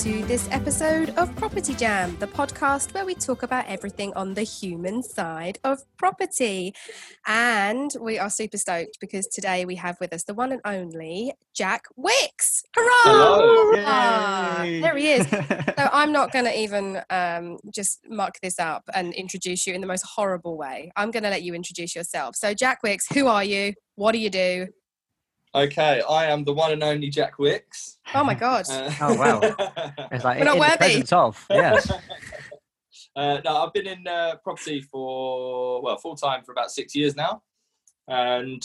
To this episode of Property Jam, the podcast where we talk about everything on the human side of property. And we are super stoked because today we have with us the one and only Jack Wicks. Hurrah! Ah, there he is. So I'm not going to even um, just muck this up and introduce you in the most horrible way. I'm going to let you introduce yourself. So, Jack Wicks, who are you? What do you do? Okay, I am the one and only Jack Wicks. Oh my God. Uh, Oh, wow. It's like We're not worthy. the presence of. Yes. uh, no, I've been in uh, property for well full time for about six years now, and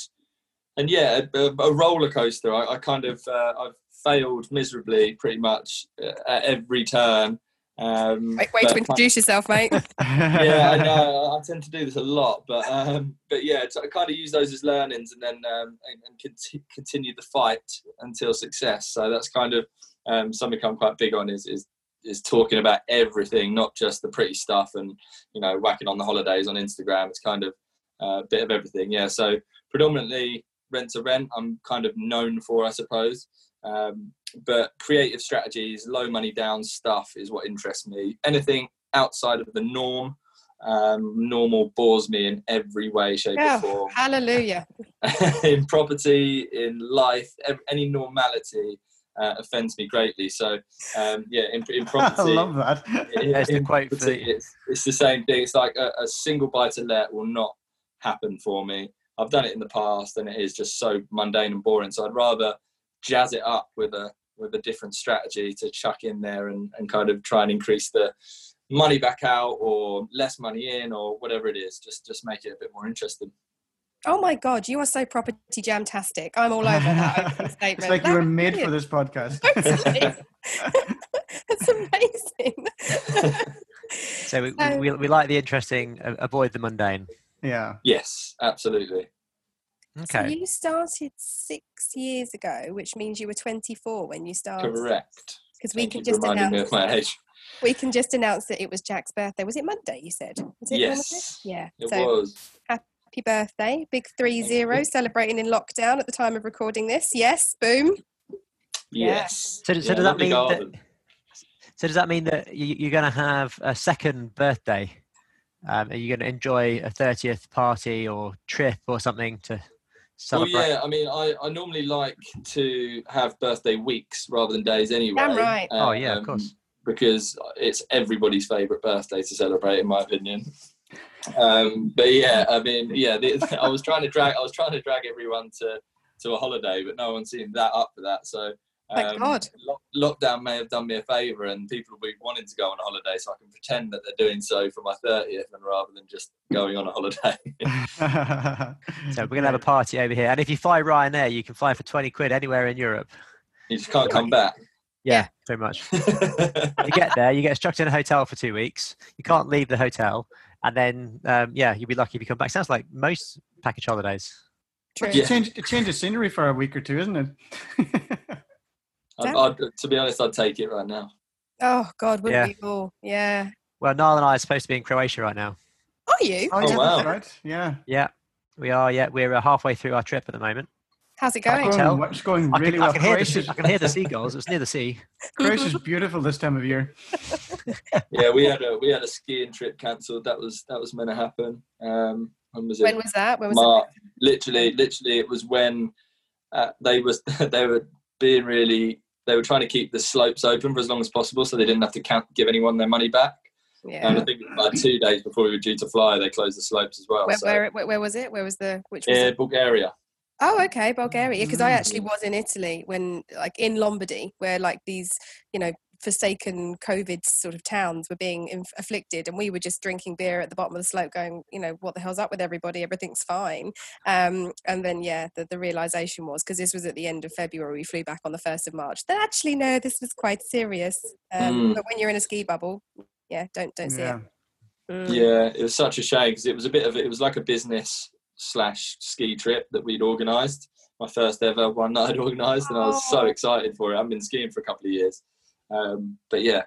and yeah, a, a roller coaster. I, I kind of uh, I've failed miserably pretty much uh, at every turn. Um, Wait, to introduce yourself, mate. yeah, I know. I tend to do this a lot, but um, but yeah, I kind of use those as learnings and then um, and, and conti- continue the fight until success. So that's kind of um, something I'm quite big on is is is talking about everything, not just the pretty stuff and you know whacking on the holidays on Instagram. It's kind of uh, a bit of everything. Yeah, so predominantly rent to rent. I'm kind of known for, I suppose. Um, but creative strategies, low money down stuff is what interests me. Anything outside of the norm, um, normal bores me in every way, shape, Oh, or form. hallelujah. in property, in life, ev- any normality uh, offends me greatly. So, um, yeah, in, in I love that. in- There's the in quote for property, it's, it's the same thing. It's like a, a single buy to let will not happen for me. I've done it in the past, and it is just so mundane and boring. So I'd rather jazz it up with a with a different strategy to chuck in there and, and kind of try and increase the money back out or less money in or whatever it is. Just just make it a bit more interesting. Oh my God, you are so property jam-tastic. I'm all over that opening it's like That you were was made for this podcast. That's amazing. So we, So- we, we like the interesting, uh, avoid the mundane. yeah. yes, absolutely. So you started six years ago, which means you were 24 when you started. Correct. Because we Thank can just reminding me announce of my age. we can just announce that it was Jack's birthday. Was it Monday? You said. Was it Monday? Yes, Yeah. it so was. happy birthday, big three Thank zero, celebrating in lockdown at the time of recording this. Yes, boom. Yeah. Yes. So, so Yeah, does that lovely mean that, so does that mean that you, you're going to have a second birthday? Um, are you going to enjoy a 30th party or trip or something to celebrate? Well, yeah, I mean, I, I normally like to have birthday weeks rather than days anyway. Damn right. Oh, yeah, of um, course. Because it's everybody's favourite birthday to celebrate, in my opinion. Um, but yeah, I mean, yeah, the, I was trying to drag, I was trying to drag everyone to to a holiday, but no one seemed that up for that. So. Thank Um, God. lock, lockdown may have done me a favour, and people will be wanting to go on a holiday, so I can pretend that they're doing so for my thirtieth, and rather than just going on a holiday. So we're going to have a party over here. And if you fly Ryanair, you can fly for 20 quid anywhere in Europe. you just can't come back. Yeah, pretty much. you get there, you get stuck in a hotel for two weeks. You can't leave the hotel. And then, um, yeah, you'll be lucky if you come back. Sounds like most package holidays. True. Yeah. It change it changes scenery for a week or two, isn't it? I'd, I'd, to be honest, I'd take it right now. Oh God, wouldn't Yeah. we all? Yeah. Well, Niall and I are supposed to be in Croatia right now. Are you? oh, Oh, yeah, wow. right. Yeah. Yeah, we are. Yeah, we're uh, halfway through our trip at the moment. How's it going? can tell. Going, it's going I really can, well. I, can hear the, Croatia's, sea- I can hear the seagulls. It's near the sea. Croatia's beautiful this time of year. Yeah, we had a we had a skiing trip cancelled. That was that was meant to happen. Um, when was it? When was that? When was March. Literally, literally, it was when uh, they was they were being really. They were trying to keep the slopes open for as long as possible, so they didn't have to count, give anyone their money back. it? And Yeah. I think like two days before we were due to fly, they closed the slopes as well. Where, so, where, where, where was it? Where was the which was yeah, it? Bulgaria. Oh, okay, Bulgaria. Because I Mm. actually was in Italy when, like, in Lombardy, where like these, you know, forsaken COVID sort of towns were being inf- afflicted, and we were just drinking beer at the bottom of the slope, going, you know, what the hell's up with everybody? Everything's fine. Um, and then, yeah, the, the realization was because this was at the end of February, we flew back on the first of March. That actually, no, this was quite serious. Um, Mm. But when you're in a ski bubble, yeah, don't don't see Yeah. it. Mm. Yeah, it was such a shame because it was a bit of it was like a business slash ski trip that we'd organised. My first ever one that I'd organised, and I was so Oh. excited for it. I've been skiing for a couple of years, um, but yeah,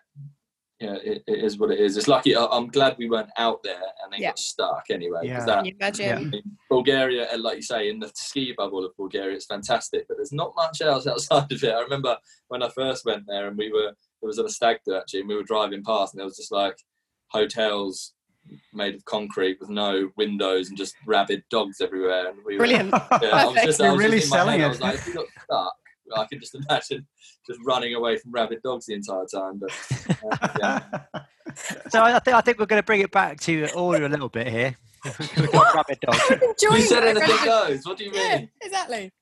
yeah, it, it is what it is. It's lucky. I- I'm glad we weren't out there and then Yeah. got stuck anyway. Yeah. Because Can that you imagine? in Bulgaria, and like you say, in the ski bubble of Bulgaria, it's fantastic, but there's not much else outside of it. I remember when I first went there, and we were it was on a stag do actually, and we were driving past, and there was just like hotels made of concrete with no windows and just rabid dogs everywhere. And we were, Brilliant. Yeah, I was Perfect. just, I You're was really just selling head, I it. was like, if we got stuck, I can just imagine just running away from rabid dogs the entire time. But uh, yeah. So I, I think I think we're going to bring it back to order a little bit here. We've got rabbit dog. I'm enjoying Who said that. anything goes? What do you Yeah, mean? exactly.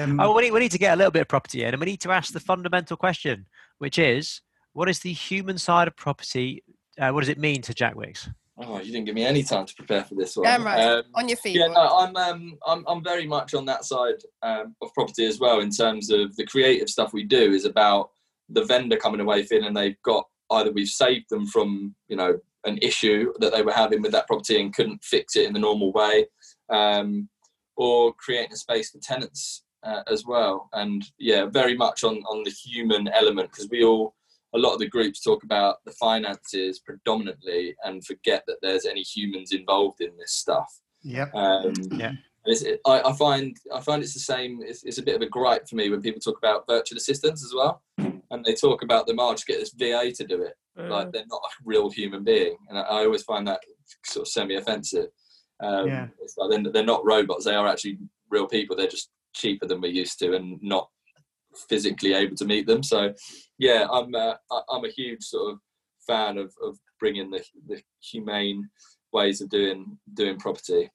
Um, Oh, we need, we need to get a little bit of property in, and we need to ask the fundamental question, which is, what is the human side of property? Uh, what does it mean to Jack Wicks? Oh, you didn't give me any time to prepare for this one. Damn right. Um, On your feet. yeah, no, I'm um, I'm I'm very much on that side um, of property as well. In terms of the creative stuff we do, is about the vendor coming away feeling and they've got either we've saved them from you know an issue that they were having with that property and couldn't fix it in the normal way, um, or creating a space for tenants uh, as well. And yeah, very much on on the human element because we all a lot of the groups talk about the finances predominantly and forget that there's any humans involved in this stuff. yep. Um, Yeah. and it, I, I find I find it's the same. It's, it's a bit of a gripe for me when people talk about virtual assistants as well, and they talk about them. Oh, just get this VA to do it. Mm. Like they're not a real human being, and I, I always find that sort of semi-offensive. Um, Yeah. It's like they're, they're not robots. They are actually real people. They're just cheaper than we're used to, and not physically able to meet them. So, yeah, I'm uh, I- I'm a huge sort of fan of, of bringing the the humane ways of doing doing property.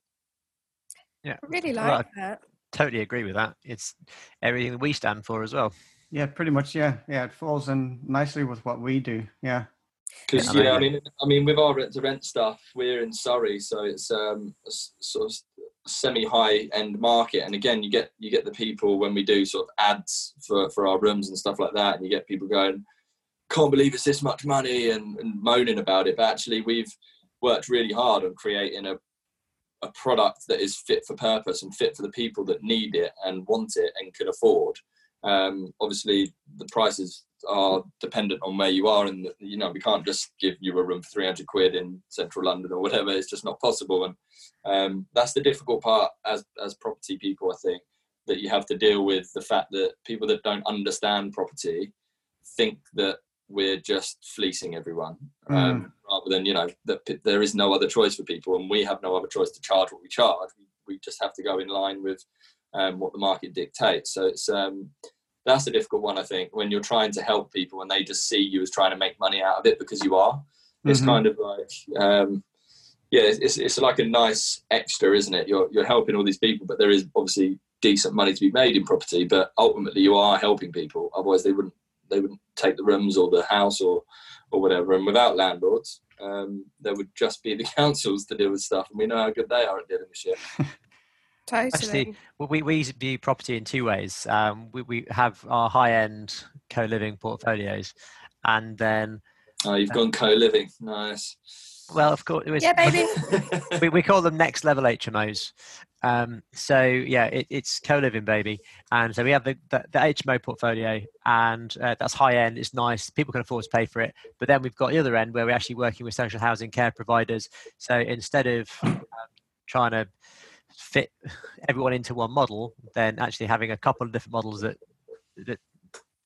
Yeah, I really Well, like that. Totally agree with that. It's everything that we stand for as well. Yeah, pretty much. Yeah, yeah. It falls in nicely with what we do. Yeah. Because Yeah, yeah, I mean, I mean, with our rent to rent stuff, we're in Surrey, so it's um, a s- sort of semi high end market. And again, you get you get the people when we do sort of ads for for our rooms and stuff like that, and you get people going, "Can't believe it's this much money," and, and moaning about it. But actually, we've worked really hard on creating a a product that is fit for purpose and fit for the people that need it and want it and can afford. Um, obviously, the prices are dependent on where you are, and you know we can't just give you a room for three hundred quid in central London or whatever. It's just not possible, and um, that's the difficult part as as property people. I think that you have to deal with the fact that people that don't understand property think that we're just fleecing everyone, um, rather than you know that p- there is no other choice for people, and we have no other choice to charge what we charge. We, we just have to go in line with um, what the market dictates. So it's um, that's a difficult one, I think, when you're trying to help people and they just see you as trying to make money out of it because you are. It's Mhm. kind of like, um, yeah, it's, it's, it's like a nice extra, isn't it? You're, you're helping all these people, but there is obviously decent money to be made in property, but ultimately you are helping people. Otherwise, they wouldn't they wouldn't take the rooms or the house or or whatever. And without landlords, um, there would just be the councils to deal with stuff, and we know how good they are at dealing with shit. Totally. Well, we, we view property in two ways. Um, we, we have our high end co living portfolios, and then, Oh, you've gone co-living, nice. well, of course, it was, Yeah, baby. we, we call them next level HMOs. Um, so yeah, it, it's co-living, baby. And so we have the, the, the HMO portfolio, and uh, that's high end. It's nice. People can afford to pay for it. But then we've got the other end where we're actually working with social housing care providers. So instead of um, trying to fit everyone into one model, then actually having a couple of different models that that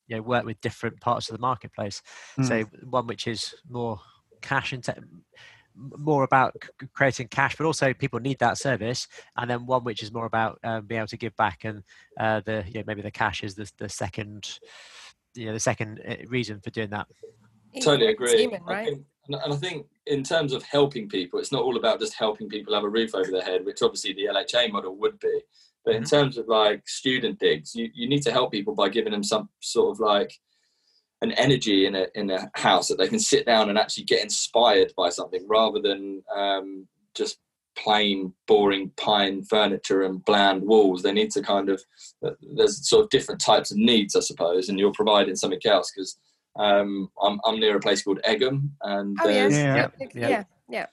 you know work with different parts of the marketplace. So one which is more cash and more about c- creating cash, but also people need that service, and then one which is more about um, being able to give back, and uh, the you know, maybe the cash is the the second, you know, the second uh, reason for doing that. totally It's agree. human, I right? And and I think in terms of helping people, it's not all about just helping people have a roof over their head, which obviously the LHA model would be. But in Mhm. terms of like student digs, you, you need to help people by giving them some sort of like an energy in a in a house that they can sit down and actually get inspired by something rather than um, just plain boring pine furniture and bland walls. They need to kind of there's sort of different types of needs, I suppose, and you're providing something else because um, I'm I'm near a place called Egham and Oh yeah. Yeah. Yeah. yeah. Yeah. Yeah.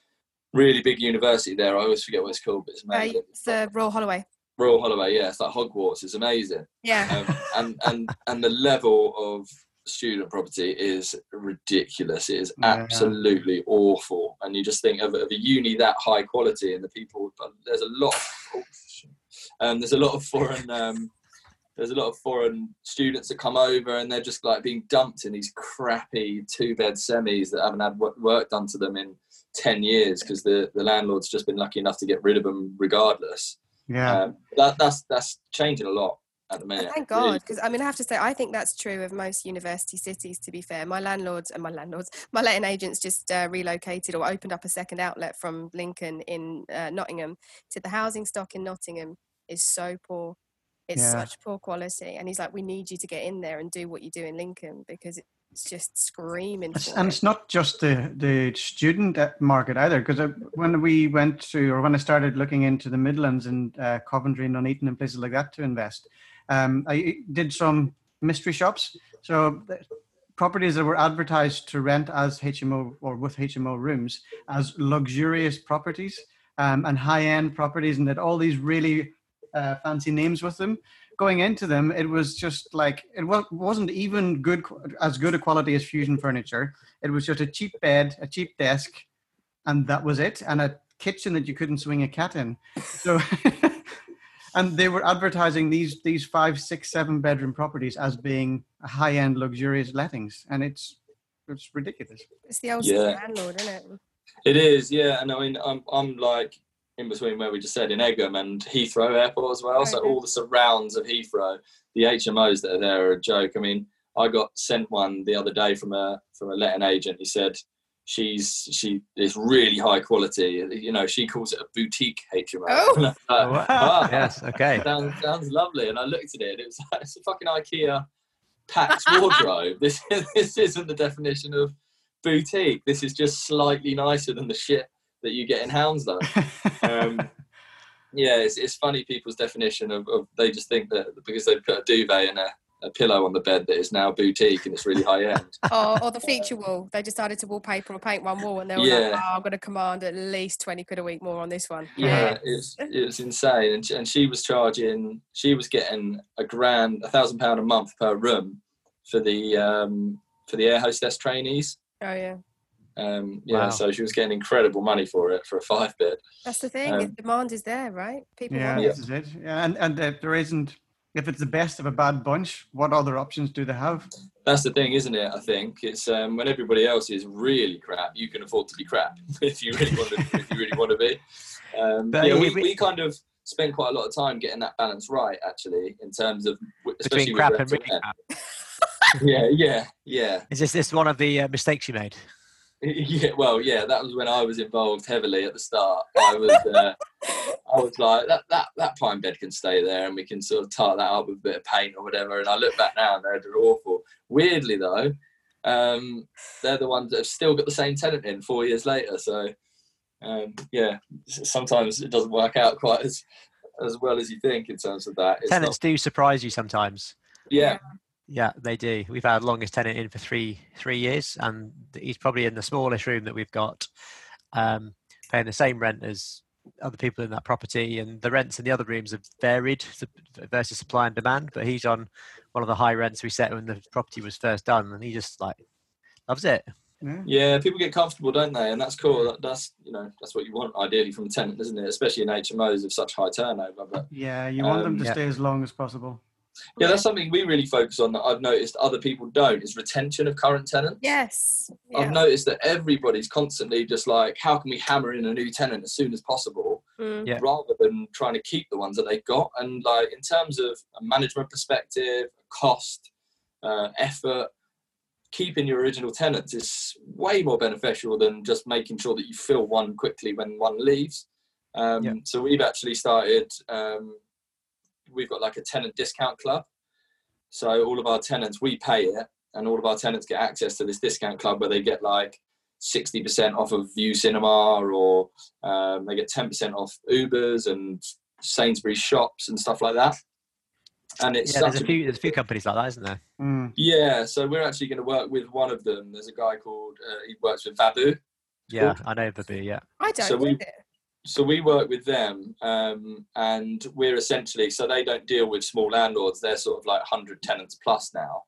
really big university there. I always forget what it's called, but it's Uh, amazing. it's the Royal Holloway. Royal Holloway, yeah, it's like Hogwarts. It's amazing, Yeah. um, and and and the level of student property is ridiculous. It is Yeah. absolutely awful, and you just think of, of a uni that high quality, and the people. But there's a lot. Of, oh, um, there's a lot of foreign. Um, there's a lot of foreign students that come over, and they're just like being dumped in these crappy two-bed semis that haven't had work done to them in ten years because the the landlord's just been lucky enough to get rid of them regardless. Yeah. Um, that, that's that's changing a lot at the minute. Thank. God, because I mean, I have to say, I think that's true of most university cities. To be fair, my landlords and my landlords, my letting agents just uh, relocated or opened up a second outlet from Lincoln in uh, Nottingham to the housing stock in Nottingham is so poor. It's Yeah. such poor quality, and he's like, "We need you to get in there and do what you do in Lincoln because it's just screaming." It's, and it." it's not just the the student uh, market either, because when we went to, or when I started looking into the Midlands and uh, Coventry and Nuneaton and places like that to invest, um, I did some mystery shops. So the properties that were advertised to rent as HMO or with HMO rooms as luxurious properties um, and high end properties, and that all these really uh, fancy names with them going into them, it was just like it wasn't even good as good a quality as fusion furniture. It was just a cheap bed, a cheap desk, and that was it, and a kitchen that you couldn't swing a cat in. So, and they were advertising these these five, six, seven bedroom properties as being high end, luxurious lettings, and it's it's ridiculous. it's the old Yeah. landlord, isn't it? It is, yeah. And I mean, I'm I'm like in between where we just said in Egham and Heathrow Airport as well. So all the surrounds of Heathrow, the HMOs that are there are a joke. I mean, I got sent one the other day from a from a letting agent. He said she's she is really high quality. You know, she calls it a boutique HMO. Oh. And I like, Oh, wow. "Ah, yes. Okay. sounds sounds lovely. And I looked at it. and It was like, it's a fucking IKEA packed wardrobe. this this isn't the definition of boutique. This is just slightly nicer than the shit that you get in Hounslow. Um, yeah, it's, it's funny people's definition of, of they just think that because they've put a duvet and a, a pillow on the bed that it's now boutique and it's really high end. or, or the feature wall. They decided to wallpaper or paint one wall, and they were like, "Oh, I'm going to command at least twenty quid a week more on this one." Yeah, it's it's insane. And she, and she was charging, she was getting a grand, a thousand pound a month per room for the um, for the air hostess trainees. Oh yeah, Um, yeah, Wow. so she was getting incredible money for it for a five bed. that's the thing. Um, if demand is there, right? People yeah, want it. this is it. Yeah, and and if there isn't, if it's the best of a bad bunch, what other options do they have? That's the thing, isn't it? I think it's um, when everybody else is really crap, you can afford to be crap if you really want to. if you really want to be. Um, But yeah, we, we- we kind of spend quite a lot of time getting that balance right, actually, in terms of especially Between with crap and really crap. Yeah, yeah, yeah. Is this this one of the uh, mistakes you made? Yeah, well, yeah, that was when I was involved heavily at the start. I was, uh, I was like, that, that that pine bed can stay there, and we can sort of tart that up with a bit of paint or whatever. And I look back now, and they're, awful. Weirdly though, um, they're the ones that have still got the same tenant in four years later. So, um, yeah, sometimes it doesn't work out quite as as well as you think in terms of that. It's not- Tenants do surprise you sometimes. yeah, Yeah, they do. We've had longest tenant in for three three years, and he's probably in the smallest room that we've got, um, paying the same rent as other people in that property, and the rents in the other rooms have varied versus supply and demand. But he's on one of the high rents we set when the property was first done, and he just like loves it. Yeah. Yeah, people get comfortable, don't they? And that's cool. That, that's you know that's what you want ideally from a tenant, isn't it? Especially in HMOs of such high turnover. But Yeah, you want them Um, to Yeah. stay as long as possible. Yeah, that's something we really focus on that I've noticed other people don't is retention of current tenants. Yes. I've noticed that everybody's constantly just like, how can we hammer in a new tenant as soon as possible, Mm. Yeah. rather than trying to keep the ones that they've got. And like in terms of a management perspective, cost, uh, effort, keeping your original tenants is way more beneficial than just making sure that you fill one quickly when one leaves. Um, Yeah. So we've actually started. Um, we've got like a tenant discount club. So all of our tenants, we pay it, and all of our tenants get access to this discount club where they get like 60% off of Vue Cinema, or um, they get 10% off Ubers and Sainsbury's shops and stuff like that. And it's Yeah, there's a few there's a few companies like that, isn't there? Mm. yeah, so we're actually going to work with one of them. There's a guy called uh, he works with Vabu, Yeah, I know Baboo. Yeah. I don't So we- it. So we work with them um, and we're essentially so they don't deal with small landlords they're sort of like 100 tenants plus now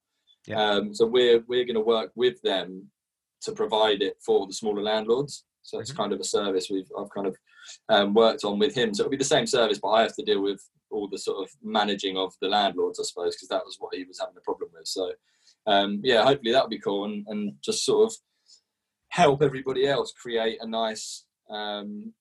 Yeah. um, so we're we're going to work with them to provide it for the smaller landlords so it's Mhm. kind of a service we've i've kind of um, worked on with him so it'll be the same service but i have to deal with all the sort of managing of the landlords i suppose because that was what he was having a problem with so um, yeah hopefully that'll be cool and, and just sort of help everybody else create a nice um,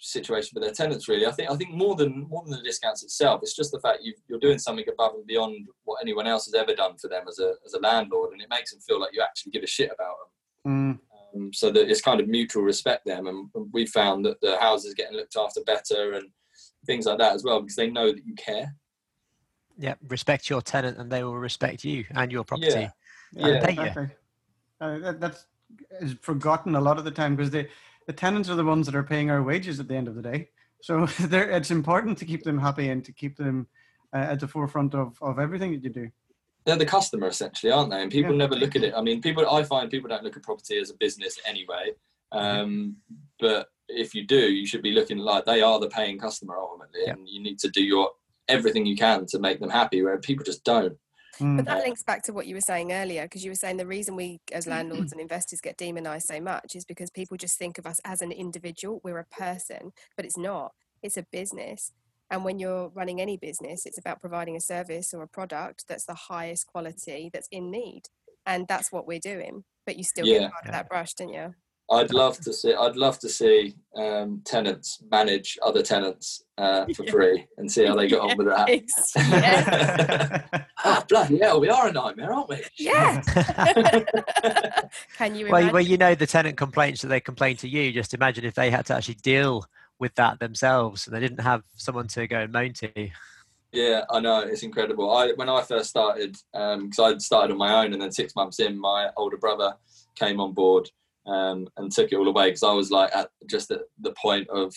situation for their tenants really i think i think more than more than the discounts itself it's just the fact you you're doing something above and beyond what anyone else has ever done for them as a as a landlord and it makes them feel like you actually give a shit about Mm. them um, so that it's kind of mutual respect them and we found that the houses are getting looked after better and things like that as well because they know that you care Yeah. Respect your tenant, and they will respect you and your property. Yeah. And pay you. exactly. Uh, that, that's is forgotten a lot of the time because the the tenants are the ones that are paying our wages at the end of the day. So they're, it's important to keep them happy and to keep them uh, at the forefront of, of everything that you do. they're the customer essentially, aren't they? And people Yeah. never look at it. I mean, people I find people don't look at property as a business anyway. Um, but if you do, you should be looking like they are the paying customer ultimately, Yeah. and you need to do your everything you can to make them happy. Where people just don't. Mm. But that links back to what you were saying earlier, because you were saying the reason we, as landlords and investors, get demonized so much is because people just think of us as an individual. We're a person, but it's not. It's a business. And when you're running any business, it's about providing a service or a product that's the highest quality that's in need. And that's what we're doing. But you still Yeah. get part of that brush, don't you? I'd love to see. I'd love to see um, tenants manage other tenants uh, for Yeah. free and see how they get on with that. It's- yeah. Ah, bloody hell, we are a nightmare, aren't we? yeah. Can you well, you- well, you know the tenant complaints that they complain to you. Just imagine if they had to actually deal with that themselves, and they didn't have someone to go and moan to. Yeah, I know it's incredible. I when I first started, because I'd started on my own, and then six months in, my older brother came on board um, and took it all away because I was like at just at the point of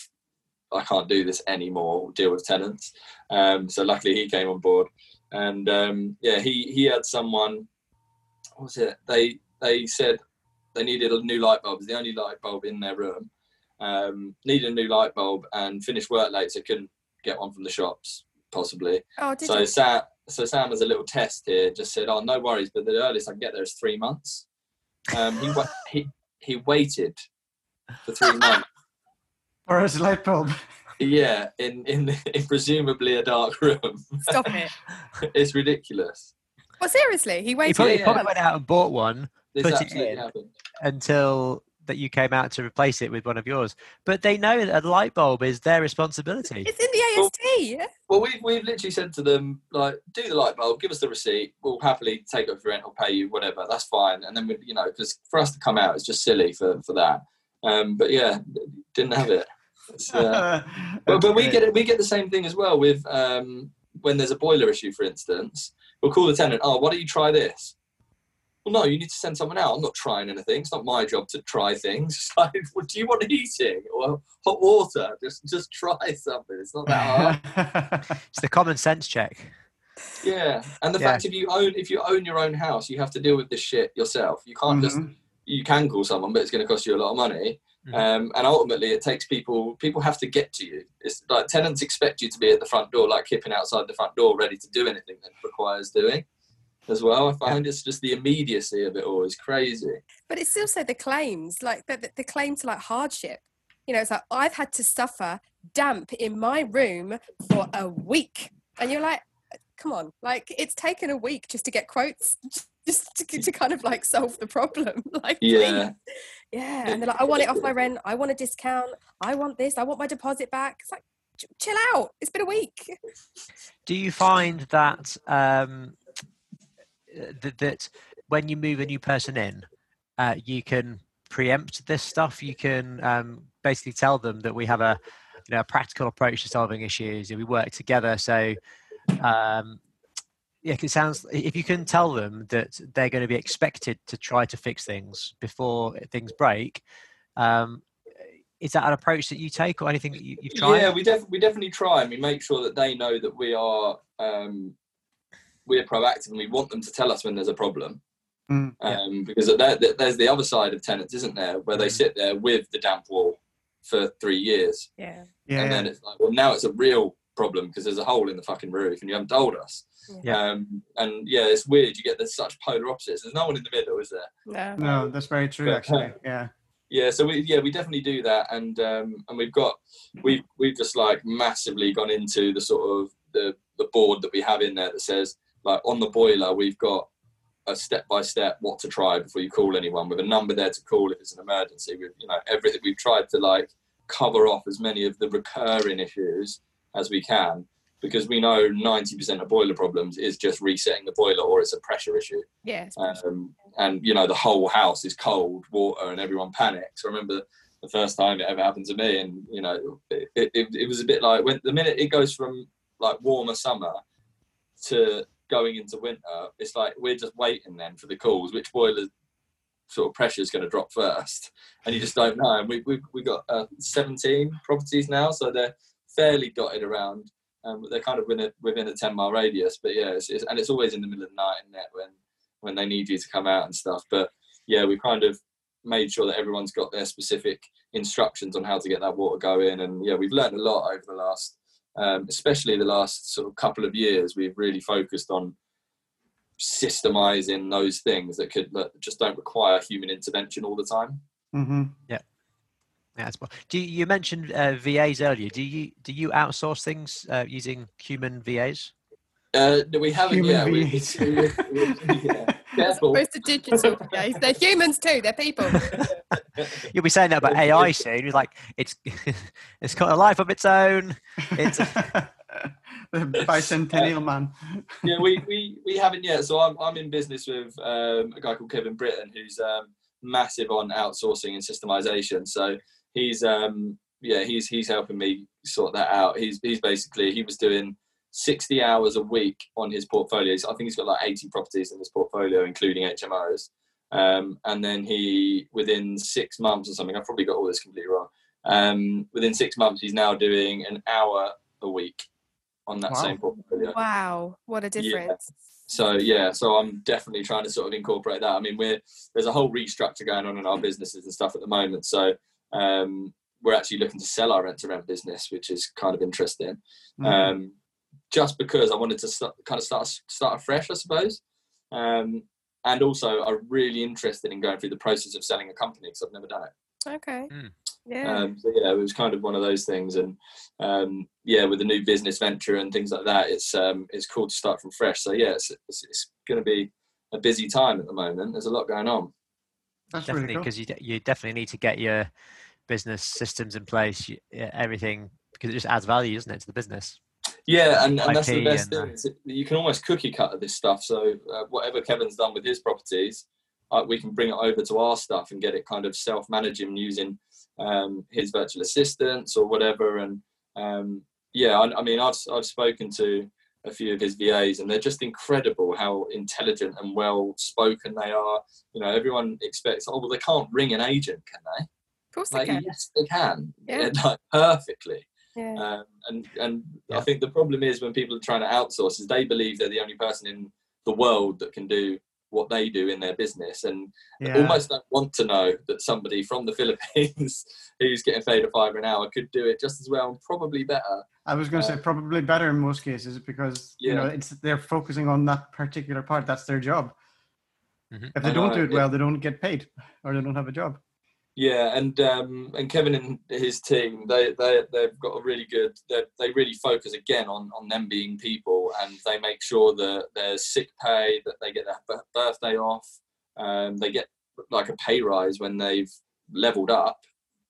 I can't do this anymore. Deal with tenants. Um, so luckily he came on board, and um, yeah, he he had someone. What was it? They they said they needed a new light bulb. It was the only light bulb in their room. Um, needed a new light bulb and finished work late, so couldn't get one from the shops possibly. oh, did So you? Sam, so Sam as a little test here just said, "Oh, no worries, but the earliest I can get there is three months." Um, he he he waited for three months. or as a light bulb. Yeah, in in, in presumably a dark room. Stop it. it's ridiculous. Well, seriously, he He waited. probably, Yeah, he yeah. probably went out and bought one This Put it in. happened. until that you came out to replace it with one of yours. But they know that a light bulb is their responsibility. It's in the AST. Well, we've we've literally said to them like, do the light bulb, give us the receipt. We'll happily take it for rent or pay you whatever. That's fine. And then we, you know, because for us to come out, it's just silly for for that. Um, but yeah, didn't have it. It's, uh, But, but we get it. We get the same thing as well with um, when there's a boiler issue, for instance. We'll call the tenant. Oh, why don't you try this? Well, no, you need to send someone out. I'm not trying anything. It's not my job to try things. It's like, do you want heating or hot water? Just just try something. It's not that hard. It's the common sense check. yeah. And the Yeah. fact if you own if you own your own house, you have to deal with this shit yourself. You can't just Mhm. you can call someone, but it's going to cost you a lot of money. Mhm. Um, and ultimately, it takes people. People have to get to you. It's like tenants expect you to be at the front door, like kipping outside the front door, ready to do anything that requires doing. As well, I find it's just the immediacy of it all is crazy. But it's still so the claims, like the, the, the claim to like hardship. You know, it's like I've had to suffer damp in my room for a week, and you're like, come on, like it's taken a week just to get quotes, just to, to kind of like solve the problem. Like, Yeah. please. yeah, and they're like, I want it off my rent, I want a discount, I want this, I want my deposit back. It's like, chill out, it's been a week. Do you find that um, that, that when you move a new person in, uh, you can preempt this stuff? You can um, basically tell them that we have a you know a practical approach to solving issues, and we work together. So. Um, yeah, it sounds. If you can tell them that they're going to be expected to try to fix things before things break, um, is that an approach that you take, or anything that you, you've tried? Yeah, we def- we definitely try and we make sure that they know that we are um, we're proactive and we want them to tell us when there's a problem. Mm, um, because there, there's the other side of tenants, isn't there, where they Mm. sit there with the damp wall for three years, Yeah. Yeah, and yeah. then it's like, well, now it's a real problem because there's a hole in the fucking roof and you haven't told us. Yeah. Um, and yeah, it's weird. You get there's such polar opposites. There's no one in the middle, is there? No. no, that's very true. But, Actually, yeah. Yeah, so we yeah we definitely do that, and um, and we've got we've we've just like massively gone into the sort of the the board that we have in there that says like on the boiler we've got a step by step what to try before you call anyone with a number there to call if it's an emergency. With you know everything we've tried to like cover off as many of the recurring issues as we can because we know 90% of boiler problems is just resetting the boiler or it's a pressure issue Yes. um, and you know the whole house is cold water and everyone panics i remember the first time it ever happened to me and you know it, it, it was a bit like when the minute it goes from like warmer summer to going into winter it's like we're just waiting then for the calls which boiler sort of pressure is going to drop first and you just don't know and we, we, we got uh, 17 properties now so they're fairly dotted around um, they're kind of within a, within a 10 mile radius but yeah it's, it's, and it's always in the middle of the night when when they need you to come out and stuff. But yeah, we kind of made sure that everyone's got their specific instructions on how to get that water going. And yeah, we've learned a lot over the last, um, especially the last sort of couple of years. We've really focused on systemizing those things that could that just don't require human intervention all the time. hmm Yeah, that's what. Do you, you mentioned uh, VAs earlier? Do you do you outsource things uh, using human VAs? Uh, no, we haven't Human yet. We, beings. we, we, we- yeah, careful. Opposed to digital, guys. They're humans too. They're people. You'll be saying that about AI soon. It's like it's it's got a life of its own. It's the bicentennial man. yeah, we, we, we haven't yet. So I'm, I'm in business with um, a guy called Kevin Britton, who's um, massive on outsourcing and systemization. So he's um, yeah, he's he's helping me sort that out. He's he's basically he was doing 60 hours a week on his portfolios. I think he's got like 80 properties in his portfolio, including HMOs. Um, and then he, within six months or something, I've probably got all this completely wrong. Um, within six months, he's now doing an hour a week on that Wow. same portfolio. Wow. What a difference. So yeah, so I'm definitely trying to sort of incorporate that. I mean, we're there's a whole restructure going on in our businesses and stuff at the moment. So um, we're actually looking to sell our rent to rent business, which is kind of interesting. Mhm. Um, just because I wanted to start, kind of start start afresh, I suppose. Um, and also, I'm really interested in going through the process of selling a company because I've never done it. Okay. Mm. Yeah. Um, so yeah, it was kind of one of those things, and um, yeah, with a new business venture and things like that, it's um, it's cool to start from fresh. So yeah, it's it's, it's going to be a busy time at the moment. There's a lot going on. That's definitely really cool. because you you definitely need to get your business systems in place, you, everything because it just adds value, doesn't it, to the business? Yeah, and, and that's the best thing. is that You can almost cookie cutter this stuff. So uh, whatever Kevin's done with his properties, uh, we can bring it over to our stuff and get it kind of self-managing using um, his virtual assistants or whatever. And um, yeah, I, I mean, I've I've spoken to a few of his VAs, and they're just incredible how intelligent and well spoken they are. You know, everyone expects, oh well, they can't ring an agent, can they? of course they can. yes, they can. Yeah. like perfectly. Yeah. Um, and and I think the problem is when people are trying to outsource is they believe they're the only person in the world that can do what they do in their business and Yeah. almost don't want to know that somebody from the Philippines who's getting paid a five an hour could do it just as well and probably better. I was going to say probably better in most cases because you know it's they're focusing on that particular part. That's their job. Mhm. If they I don't know, do it it- well, they don't get paid or they don't have a job. Yeah, and um, and Kevin and his team, they they they've got a really good. They really focus again on on them being people, and they make sure that there's sick pay, that they get their bir- birthday off, um, they get like a pay rise when they've leveled up.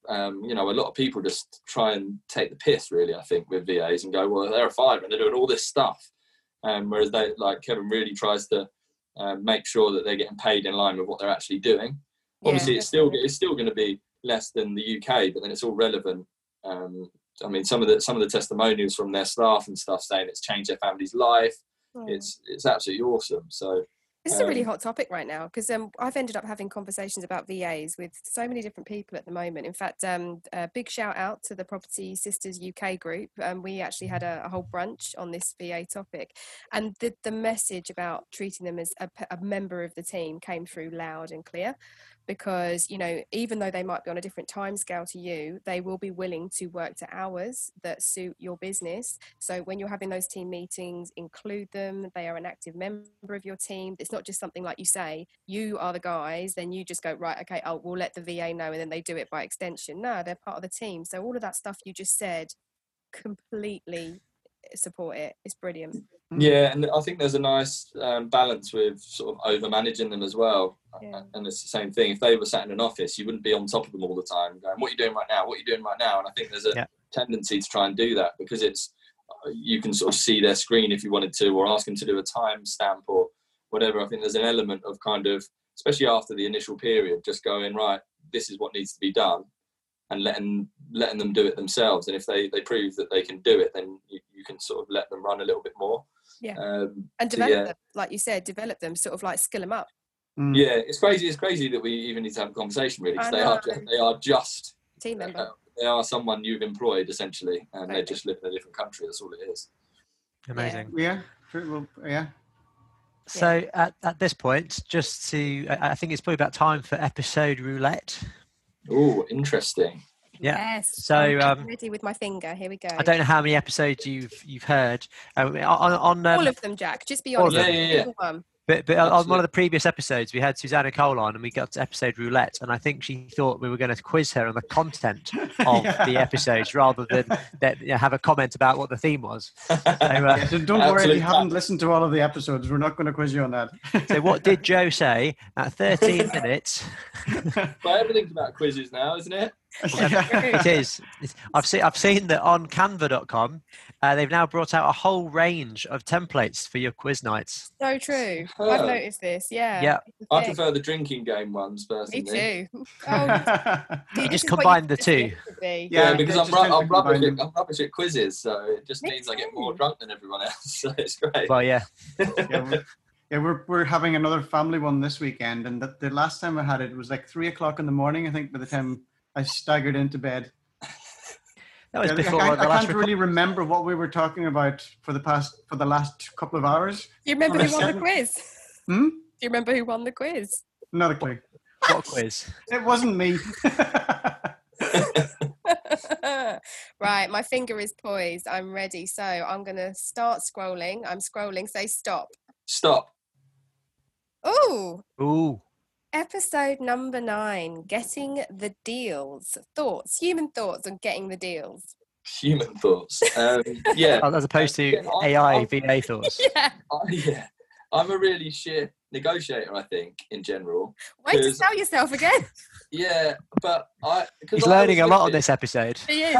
Um, you know, a lot of people just try and take the piss, really. I think with VAs and go, well, they're a five and they're doing all this stuff, um, whereas they like Kevin really tries to uh, make sure that they're getting paid in line with what they're actually doing obviously Yeah, it's still it's still going to be less than the UK, but then it's all relevant. Um, I mean, some of the some of the testimonials from their staff and stuff saying it's changed their family's life. Oh. It's it's absolutely awesome. So This is a really Um, hot topic right now because um, I've ended up having conversations about VAs with so many different people at the moment. In fact, um, a big shout out to the Property Sisters UK group. Um, we actually had a, a whole brunch on this VA topic, and the, the message about treating them as a member of the team came through loud and clear. Because you know, even though they might be on a different time scale to you, they will be willing to work to hours that suit your business. So when you're having those team meetings, include them. They are an active member of your team. It's not just something like you say, you are the guys, then you just go, right, okay, oh, we'll let the VA know, and then they do it by extension. No, they're part of the team. So all of that stuff you just said, completely support it. It's brilliant. Yeah, and I think there's a nice um, balance with sort of over managing them as well. Yeah. And it's the same thing. If they were sat in an office, you wouldn't be on top of them all the time, going, "What are you doing right now? What are you doing right now?" And I think there's a Yeah. tendency to try and do that because it's uh, you can sort of see their screen if you wanted to, or ask them to do a time stamp or whatever. I think there's an element of kind of, especially after the initial period, just going right. This is what needs to be done, and letting letting them do it themselves. And if they they prove that they can do it, then you, you can sort of let them run a little bit more. Yeah. Um, And so, develop yeah. them, like you said, develop them, sort of like skill them up. Mm. Yeah, it's crazy. It's crazy that we even need to have a conversation, really, because they are just, they are just Team member. uh, they are someone you've employed essentially, and they just live in a different country. That's all it is. Amazing. Yeah. True. Well, yeah. So at, at this point, just to, I I think it's probably about time for episode roulette. Oh, interesting. Yeah. Yes. So, I'm um, ready with my finger. Here we go. I don't know how many episodes you've you've heard um, on on um, All of them, Jack. Just be all of honest. them. Yeah, yeah, yeah. Single. But, but on one of the previous episodes, we had Susanna Cole on and we got to episode roulette. And I think she thought we were going to quiz her on the content of the episodes rather than that, you know, have a comment about what the theme was. So, uh, Yeah, so don't worry if you haven't listened to all of the episodes. We're not going to quiz you on that. so, what did Joe say at 13 minutes? But everything's about quizzes now, isn't it? It is. It's- I've seen I've seen that on Canva.com. Uh, they've now brought out a whole range of templates for your quiz nights. So true. I've Oh. noticed this. Yeah. Yeah. It's a I thing. prefer the drinking game ones personally. Me too. Oh, You just is what combine the two. Yeah, Yeah, because I'm, just ru- I'm rubbish. At. I'm rubbish at quizzes, so it just Me means I get more drunk than everyone else. So it's great. Well, yeah. yeah, we're, yeah, we're we're having another family one this weekend, and the, the last time I had it, it was like three o'clock in the morning. I think by the time I staggered into bed, That was Yeah, before I, the can't, I last can't really remember what we were talking about for the past for the last couple of hours. Do you remember who won the quiz? Hmm? Do you remember who won the quiz? Not a clue. What quiz? It wasn't me. right, my finger is poised. I'm ready. So I'm going to start scrolling. I'm scrolling. Say stop. Stop. Oh, Ooh. Episode number nine getting the deals. Thoughts, human thoughts on getting the deals. Human thoughts. Um, yeah. As opposed to Yeah, AI I- VA thoughts. Yeah. I, yeah. I'm a really shit negotiator, I think, in general. Wait to Because- sell yourself again. Yeah, but I. He's I learning a lot on this episode. He is.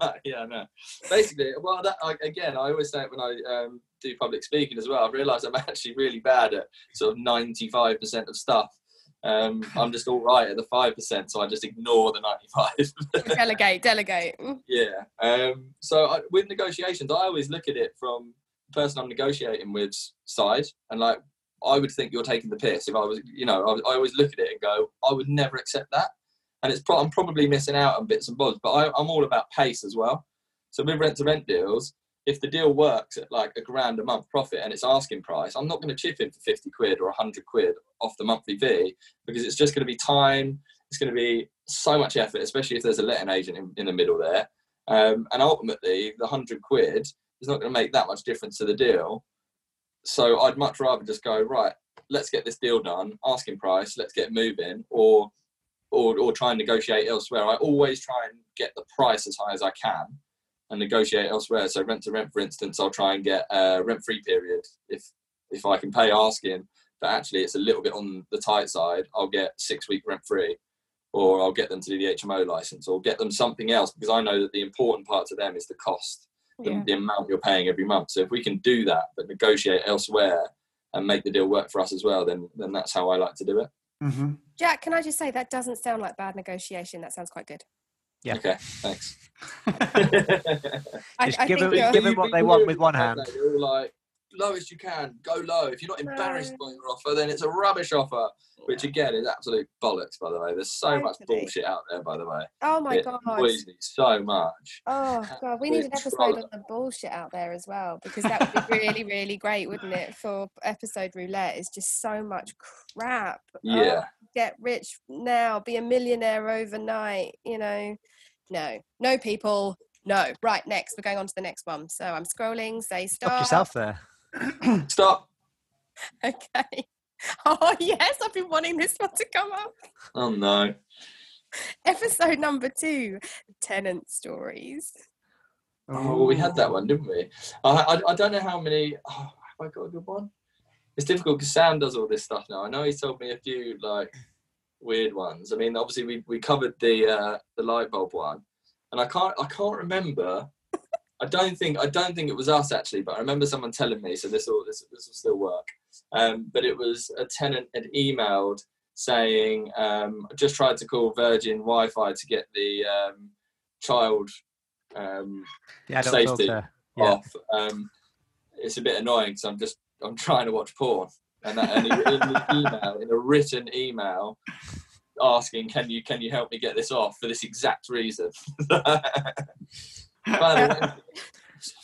no, yeah, no. Basically, well, that I, again, I always say it when I um, do public speaking as well. I've realised I'm actually really bad at sort of ninety-five percent of stuff. Um, I'm just all right at the five percent, so I just ignore the ninety-five. delegate, delegate. Yeah. Um, so I, with negotiations, I always look at it from the person I'm negotiating with's side, and like I would think you're taking the piss if I was, you know, I, I always look at it and go, I would never accept that. And it's pro- I'm probably missing out on bits and bobs, but I, I'm all about pace as well. So with rent to rent deals, if the deal works at like a grand a month profit and it's asking price, I'm not going to chip in for 50 quid or 100 quid off the monthly fee because it's just going to be time. It's going to be so much effort, especially if there's a letting agent in, in the middle there. Um, and ultimately, the 100 quid is not going to make that much difference to the deal. So I'd much rather just go, right, let's get this deal done, asking price, let's get moving, or or, or try and negotiate elsewhere. I always try and get the price as high as I can and negotiate elsewhere. So rent to rent, for instance, I'll try and get a rent free period if if I can pay asking, but actually it's a little bit on the tight side. I'll get six week rent free, or I'll get them to do the HMO license, or get them something else because I know that the important part to them is the cost, the, Yeah. the amount you're paying every month. So if we can do that, but negotiate elsewhere and make the deal work for us as well, then then that's how I like to do it. hmm Jack, can I just say that doesn't sound like bad negotiation? That sounds quite good. Yeah. Okay, thanks. Just I give think it- you're- give them what they want with one hand. They're all like lowest you can. Go low. If you're not embarrassed by your offer, then it's a rubbish offer. Which again is absolute bollocks. By the way, there's so much bullshit out there. By the way, Oh my it god. annoys me so much. Oh god, we need an episode troller. on the bullshit out there as well because that would be really, really great, wouldn't it? For episode roulette, it's just so much crap. Oh, Yeah. get rich now, be a millionaire overnight. You know, no, no people, no. Right, next we're going on to the next one. So I'm scrolling. Say Stop start. yourself there. Stop. Okay. Oh yes, I've been wanting this one to come up. Oh no. Episode number two, tenant stories. Oh, well, we had that one, didn't we? I, I, I don't know how many. Oh, have I got a good one? It's difficult because Sam does all this stuff now. I know he's told me a few like weird ones. I mean, obviously we, we covered the uh, the light bulb one, and I can't I can't remember. I don't think I don't think it was us actually, but I remember someone telling me. So this will this this will still work. Um, but it was a tenant had emailed saying, um, "I just tried to call Virgin Wi-Fi to get the um, child." Um, The Safety. Yeah. off. Um, it's a bit annoying because I'm just I'm trying to watch porn, and, that, and in the email, in a written email, asking, "Can you can you help me get this off for this exact reason?"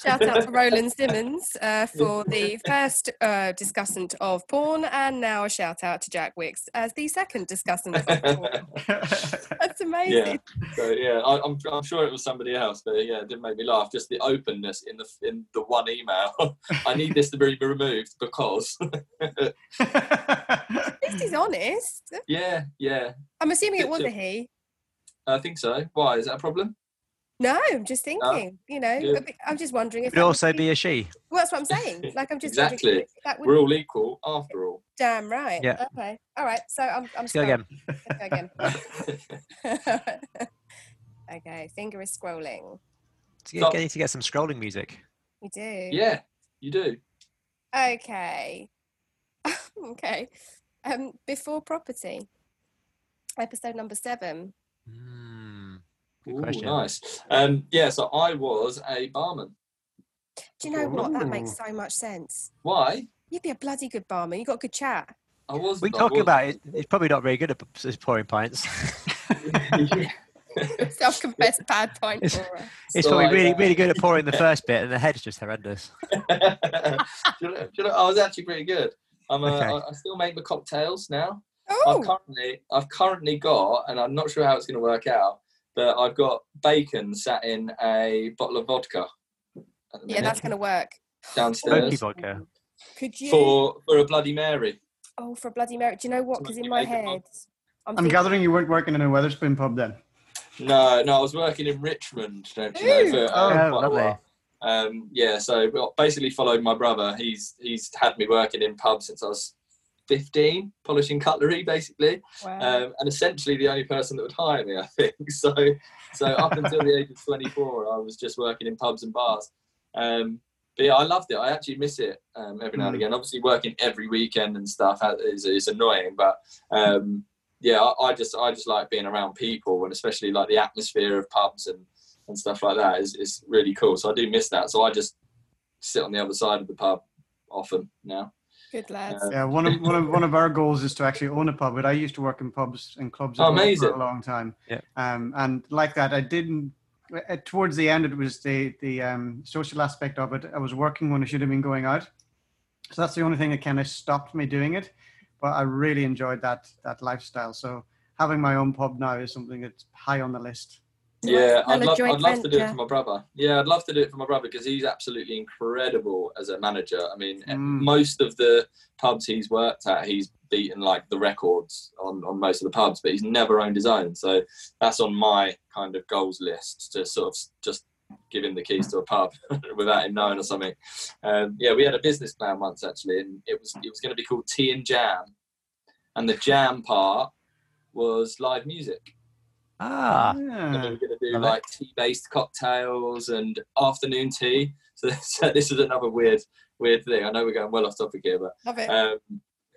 Shout out to Roland Simmons uh, for the first uh, discussant of porn, and now a shout out to Jack Wicks as the second discussant of porn. That's amazing. so yeah, I, I'm I'm sure it was somebody else, but yeah, it didn't make me laugh. Just the openness in the in the one email. I need this to be removed because At least he's honest. yeah, yeah, I'm assuming it was a he. I think so. Why is that a problem? No, I'm just thinking. you know, Yeah. I'm just wondering if Could that would also be a she. Well, that's what I'm saying. Like I'm just Exactly. that We're all equal after all. damn right. Yeah. Okay. All right. So I'm I'm Let's go again. Let's go again. okay. Finger is scrolling. To get, Stop. need to get some scrolling music. We do. yeah, you do. Okay. okay. Um, before property, episode number seven. Mm, good Ooh, question. nice. Um, yeah, so I was a barman. Do you know what? That makes so much sense. Why? You'd be a bloody good barman. You got a good chat. I was. We I talking was- about it. It's probably not very good at pouring pints. Self-confessed bad point It's- It's So probably I, really, uh, really good at pouring the first bit, and the head's just horrendous. Do you know- do you know, I was actually pretty good. I'm a, Okay. I, I still make the cocktails now. I've Oh, currently, I've currently got, and I'm not sure how it's going to work out, but I've got bacon sat in a bottle of vodka. Yeah, that's going to work. Smoky downstairs vodka. Could you? for for a Bloody Mary. Oh, for a bloody Mary. Do you know what? Because in my make it head, I'm, I'm thinking, gathering you weren't working in a Wetherspoon pub then. No, no, I was working in Richmond. Don't you know? Ooh. For, uh, Oh, lovely. Um, yeah, so basically followed my brother. He's he's had me working in pubs since I was 15, polishing cutlery, basically, wow. um, and essentially the only person that would hire me, I think. So, so up until the age of 24, I was just working in pubs and bars. Um, but yeah, I loved it. I actually miss it um, every now and Mm. again. Obviously, working every weekend and stuff is, is annoying, but um, yeah, I, I just I just like being around people, and especially like the atmosphere of pubs and, and stuff like that is, is really cool. So I do miss that. So I just sit on the other side of the pub often now. Good lads. Yeah, one of one of one of our goals is to actually own a pub. But I used to work in pubs and clubs Oh, as well amazing. for a long time. Yeah. Um, and like that, I didn't. uh, Towards the end, it was the the um, social aspect of it. I was working when I should have been going out, so that's the only thing that kind of stopped me doing it. But I really enjoyed that that lifestyle. So having my own pub now is something that's high on the list. Yeah, I'd love, I'd love to do it for my brother. Yeah, I'd love to do it for my brother because he's absolutely incredible as a manager. I mean, Mm. most of the pubs he's worked at, he's beaten like the records on, on most of the pubs, but he's never owned his own. So that's on my kind of goals list to sort of just give him the keys to a pub without him knowing or something. Um, yeah, we had a business plan once actually, and it was it was going to be called Tea and Jam, and the jam part was live music. Ah, And we're going to do Love like tea-based cocktails and afternoon tea. So, so this is another weird, weird thing. I know we're going well off topic here, but Love it. um,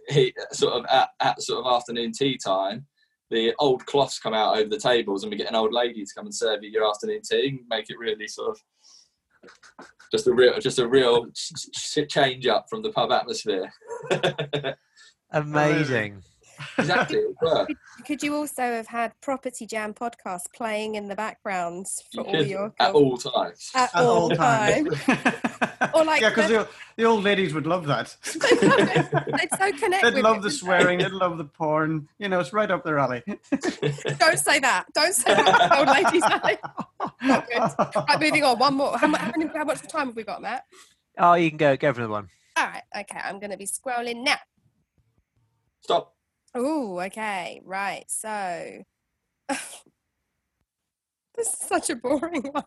he sort of at, at sort of afternoon tea time, the old cloths come out over the tables, and we get an old lady to come and serve you your afternoon tea, and make it really sort of just a real, just a real ch- ch- change up from the pub atmosphere. Amazing. Exactly. Could, could you also have had Property Jam podcast playing in the background for You all could, your at all times. at At all time? Or like yeah, because the- the, the old ladies would love that. They'd so connect They'd with love it, the wouldn't they? swearing. They'd love the porn. You know, it's right up their alley. Don't say that. Don't say that, old ladies. alley. Not good. Right, moving on. One more. How, mu- how, many, how much time have we got, Matt? Oh, you can go go for the one. All right. Okay. I'm going to be scrolling now. Stop. Oh, okay. Right. So, this is such a boring one.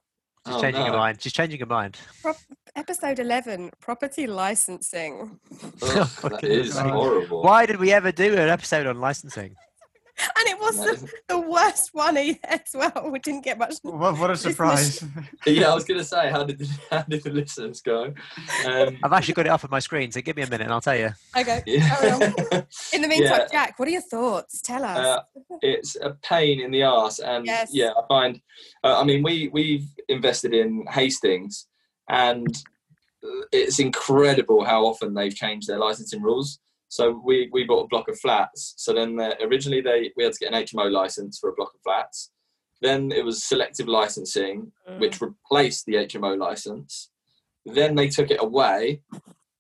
She's Oh, changing her mind. She's changing her mind. Episode 11 Property Licensing. Ugh, For that goodness is sake. horrible. Why did we ever do an episode on licensing? And it was That the, the worst one e- as well. We didn't get much. what, what a surprise. yeah, I was going to say, how did the, how did the listeners go? Um, I've actually got it up on my screen, so give me a minute and I'll tell you. Okay. Yeah. In the meantime, Yeah. Jack, what are your thoughts? Tell us. Uh, it's a pain in the ass, and Yes. yeah, I find. Uh, I mean, we we've invested in Hastings, and uh, it's incredible how often they've changed their licensing rules. So we we bought a block of flats. So then uh, originally they we had to get an HMO license for a block of flats. Then it was selective licensing, Mm. which replaced the HMO license. Then they took it away.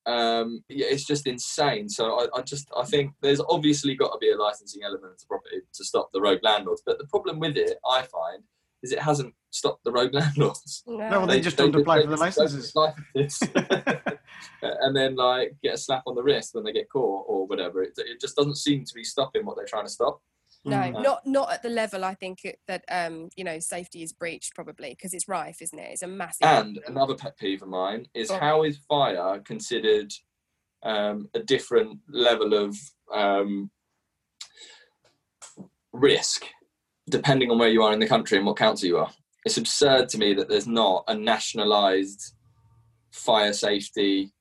Um, yeah, it's just insane. So I, I just I think there's obviously got to be a licensing element to property to stop the rogue landlords. But the problem with it, I find, is it hasn't stopped the rogue landlords. no. No, well, they just don't apply for the licenses. licenses. and then like get a slap on the wrist when they get caught or whatever. It, it just doesn't seem to be stopping what they're trying to stop. No, Mm. not not at the level I think it, that um you know safety is breached probably because it's rife, isn't it? It's a massive. And problem. another pet peeve of mine is Go on. how is fire considered um, a different level of um, risk depending on where you are in the country and what council you are? It's absurd to me that there's not a nationalised fire safety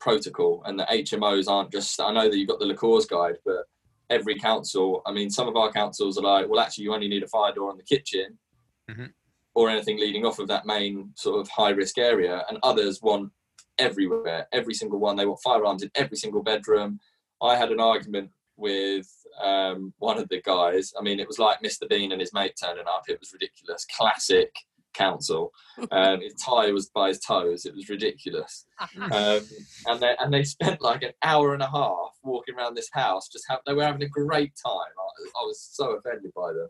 protocol and the HMOs aren't just. I know that you've got the LACORS guide, but every council, I mean, some of our councils are like, well, actually, you only need a fire door in the kitchen Mhm. or anything leading off of that main sort of high risk area, and others want everywhere, every single one. They want firearms in every single bedroom. I had an argument with um, one of the guys. I mean, it was like Mr. Bean and his mate turning up. It was ridiculous. Classic council. Um, his tie was by his toes. It was ridiculous. Um, and they and they spent like an hour and a half walking around this house. Just have, they were having a great time. I, I was so offended by them.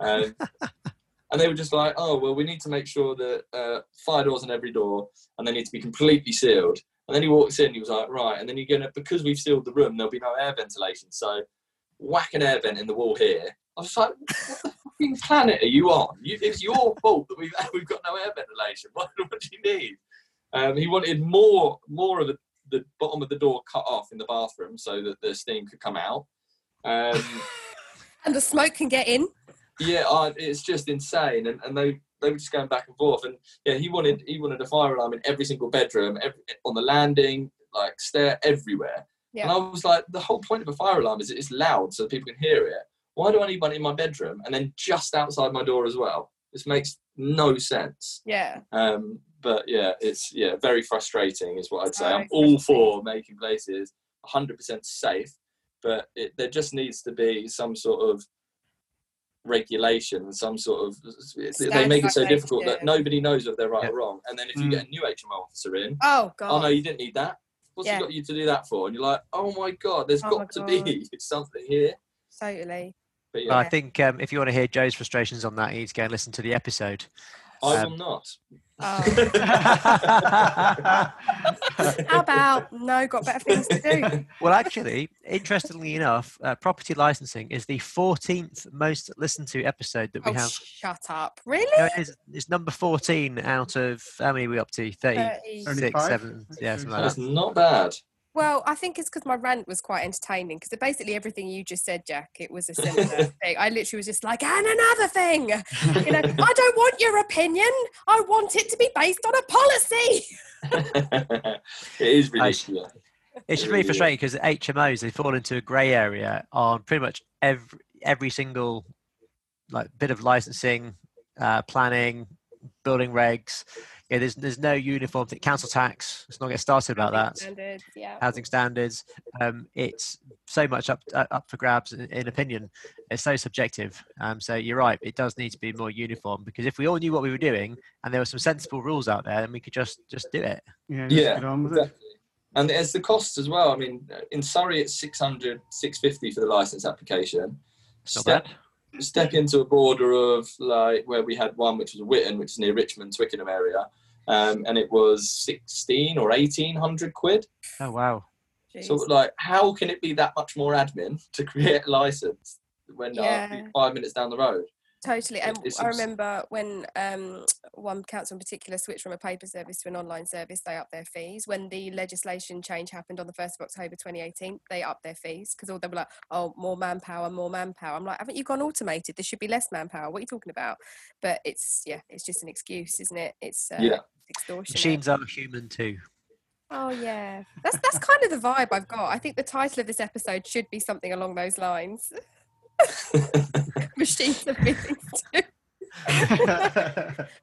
Um, and they were just like, "Oh well, we need to make sure that uh, fire doors on every door, and they need to be completely sealed." And then he walks in. He was like, "Right," and then you're gonna because we've sealed the room, there'll be no air ventilation. So whack an air vent in the wall here. I was like, "What the fucking planet are you on? You, it's your fault that we've we've got no air ventilation. What, what do you need?" Um, he wanted more more of the, the bottom of the door cut off in the bathroom so that the steam could come out. Um, and the smoke can get in. yeah, I, it's just insane, and, and they they were just going back and forth, and yeah, he wanted he wanted a fire alarm in every single bedroom, every, on the landing, like stair, everywhere. Yeah. And I was like, the whole point of a fire alarm is it's loud so people can hear it. Why do I need one in my bedroom and then just outside my door as well? This makes no sense. Yeah. Um, but yeah, it's yeah very frustrating, is what I'd say. I'm all for making places 100% safe, but it, there just needs to be some sort of regulation, some sort of they make it so Standardisation. difficult that nobody knows if they're right Yeah. or wrong. And then if you Mm. get a new HMO officer in, Oh god. oh no, you didn't need that. What's Yeah. he got you to do that for? And you're like, oh my god, there's Oh got my to God. be something here. Totally. But Well, I think um, if you want to hear Joe's frustrations on that, you need to go and listen to the episode. I um, will not. Oh. How about no? Got better things to do. well, actually, interestingly enough, uh, property licensing is the 14th most listened to episode that we Oh, have. shut up! Really? No, it is, it's number 14 out of how many are we up to? 36, 30. 35? 7, yeah, something like That's not bad. Well, I think it's because my rant was quite entertaining. Because basically everything you just said, Jack, it was a similar thing. I literally was just like, and another thing. You know, I don't want your opinion. I want it to be based on a policy. it is I- ridiculous. It's It really really frustrating because HMOs they fall into a grey area on pretty much every every single like bit of licensing, uh, planning, building regs. Yeah, there's there's no uniform thing. Council tax. Let's not get started about that. Standards, yeah. Housing standards. Um, it's so much up uh, up for grabs in, in opinion. It's so subjective. Um, so you're right. It does need to be more uniform because if we all knew what we were doing and there were some sensible rules out there, then we could just just do it. Yeah, Yeah, get it. Exactly. And there's the cost as well. I mean, in Surrey, it's 600, 650 for the license application. It's not Step, bad. Step into a border of like where we had one, which was Whitton, which is near Richmond, Twickenham area, um, and it was 16 or 1800 quid. Oh wow. So, like, how can it be that much more admin to create a license when uh, five minutes down the road? Totally. And it's I remember when um, one council in particular switched from a paper service to an online service, they upped their fees. When the legislation change happened on the 1st of October 2018, they upped their fees because all they were like, oh, more manpower, more manpower. I'm like, haven't you gone automated? There should be less manpower. What are you talking about? But it's, yeah, it's just an excuse, isn't it? It's uh, Yeah. extortion. Machines are human too. Oh, yeah. That's, that's kind of the vibe I've got. I think the title of this episode should be something along those lines. Machines are feelings too.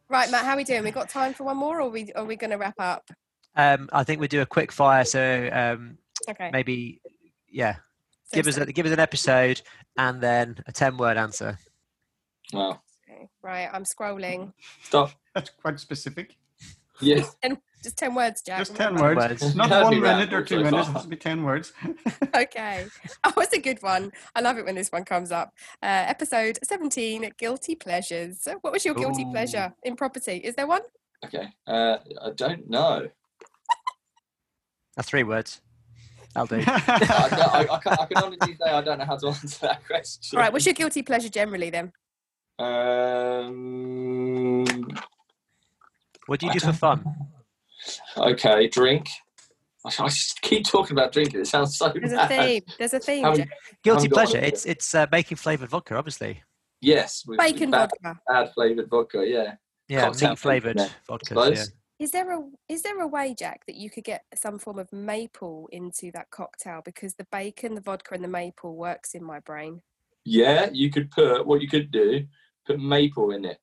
Right, Matt, how are we doing? We got time for one more, or are we are we going to wrap up? Um, I think we do a quick fire. So um, Okay. maybe, yeah, so give us a, give us an episode and then a ten word answer. Wow. okay, Right, I'm scrolling. Stop. That's quite specific. Yeah. And just ten words, Jack. Just 10 words. words. Not Happy one minute or two minutes. It far. has to be 10 words. Okay. Oh, it's a good one. I love it when this one comes up. Uh, episode 17, Guilty Pleasures. What was your guilty Ooh. pleasure in property? Is there one? Okay. Uh, I don't know. That's three words. I'll do. I, don't- I, I, can, I can honestly say I don't know how to answer that question. All right, what's your guilty pleasure generally then? Um, What do you do for fun? Okay, drink. I, I just keep talking about drinking. It sounds so There's a theme. There's a theme, Haven't- Guilty haven't got one pleasure. yet. It's it's uh, making flavored vodka, obviously. Yes, with Bacon bad, vodka. bad flavored vodka. Yeah. Yeah, Cocktail meat flavored flavour, vodka. Yeah. Is there a is there a way, Jack, that you could get some form of maple into that cocktail because the bacon, the vodka, and the maple works in my brain? Yeah, you could put what you could do. Put maple in it.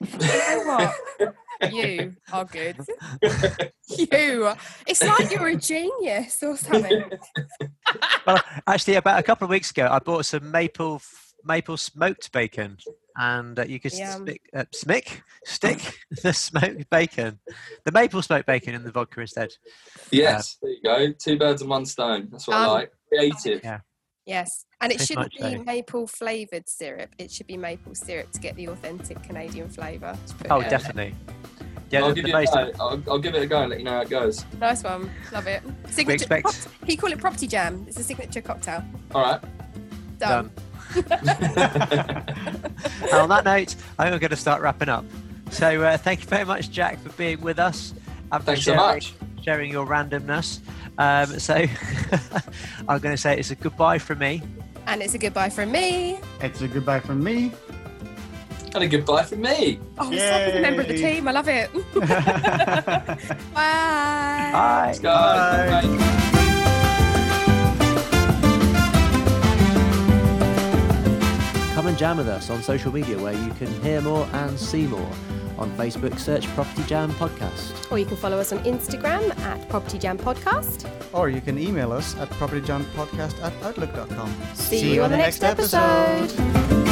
You know what? You are good. You. It's like you're a genius or something. Well, actually, about a couple of weeks ago, I bought some maple f- maple smoked bacon, and uh, you could Yum. stick, uh, smick stick the smoked bacon, the maple smoked bacon in the vodka instead. Yes, there you go. Two birds and one stone. That's what I Um, like. Creative. Yeah. Yes. And it shouldn't be so. maple flavoured syrup. It should be maple syrup to get the authentic Canadian flavour. Oh, it out definitely. Yeah, I'll give you a go. I'll, I'll give it a go and let you know how it goes. Nice one. Love it. Signature expect- cocktail. He call it property jam. It's a signature cocktail. All right. Done. And on that note, I'm going to start wrapping up. So uh, thank you very much, Jack, for being with us and for Thanks so sharing, much. Sharing your randomness. Um, so I'm going to say it's a goodbye from me. And it's a goodbye from me. it's a goodbye from me. And a goodbye from me. Oh, second member of the team. I love it. Bye. Bye. Let's. Bye. Bye. Come and jam with us on social media where you can hear more and see more. On Facebook, search Property Jam Podcast. Or you can follow us on Instagram at Property Jam Podcast. or you can email us at propertyjampodcast at outlook.com. See, you on the next episode.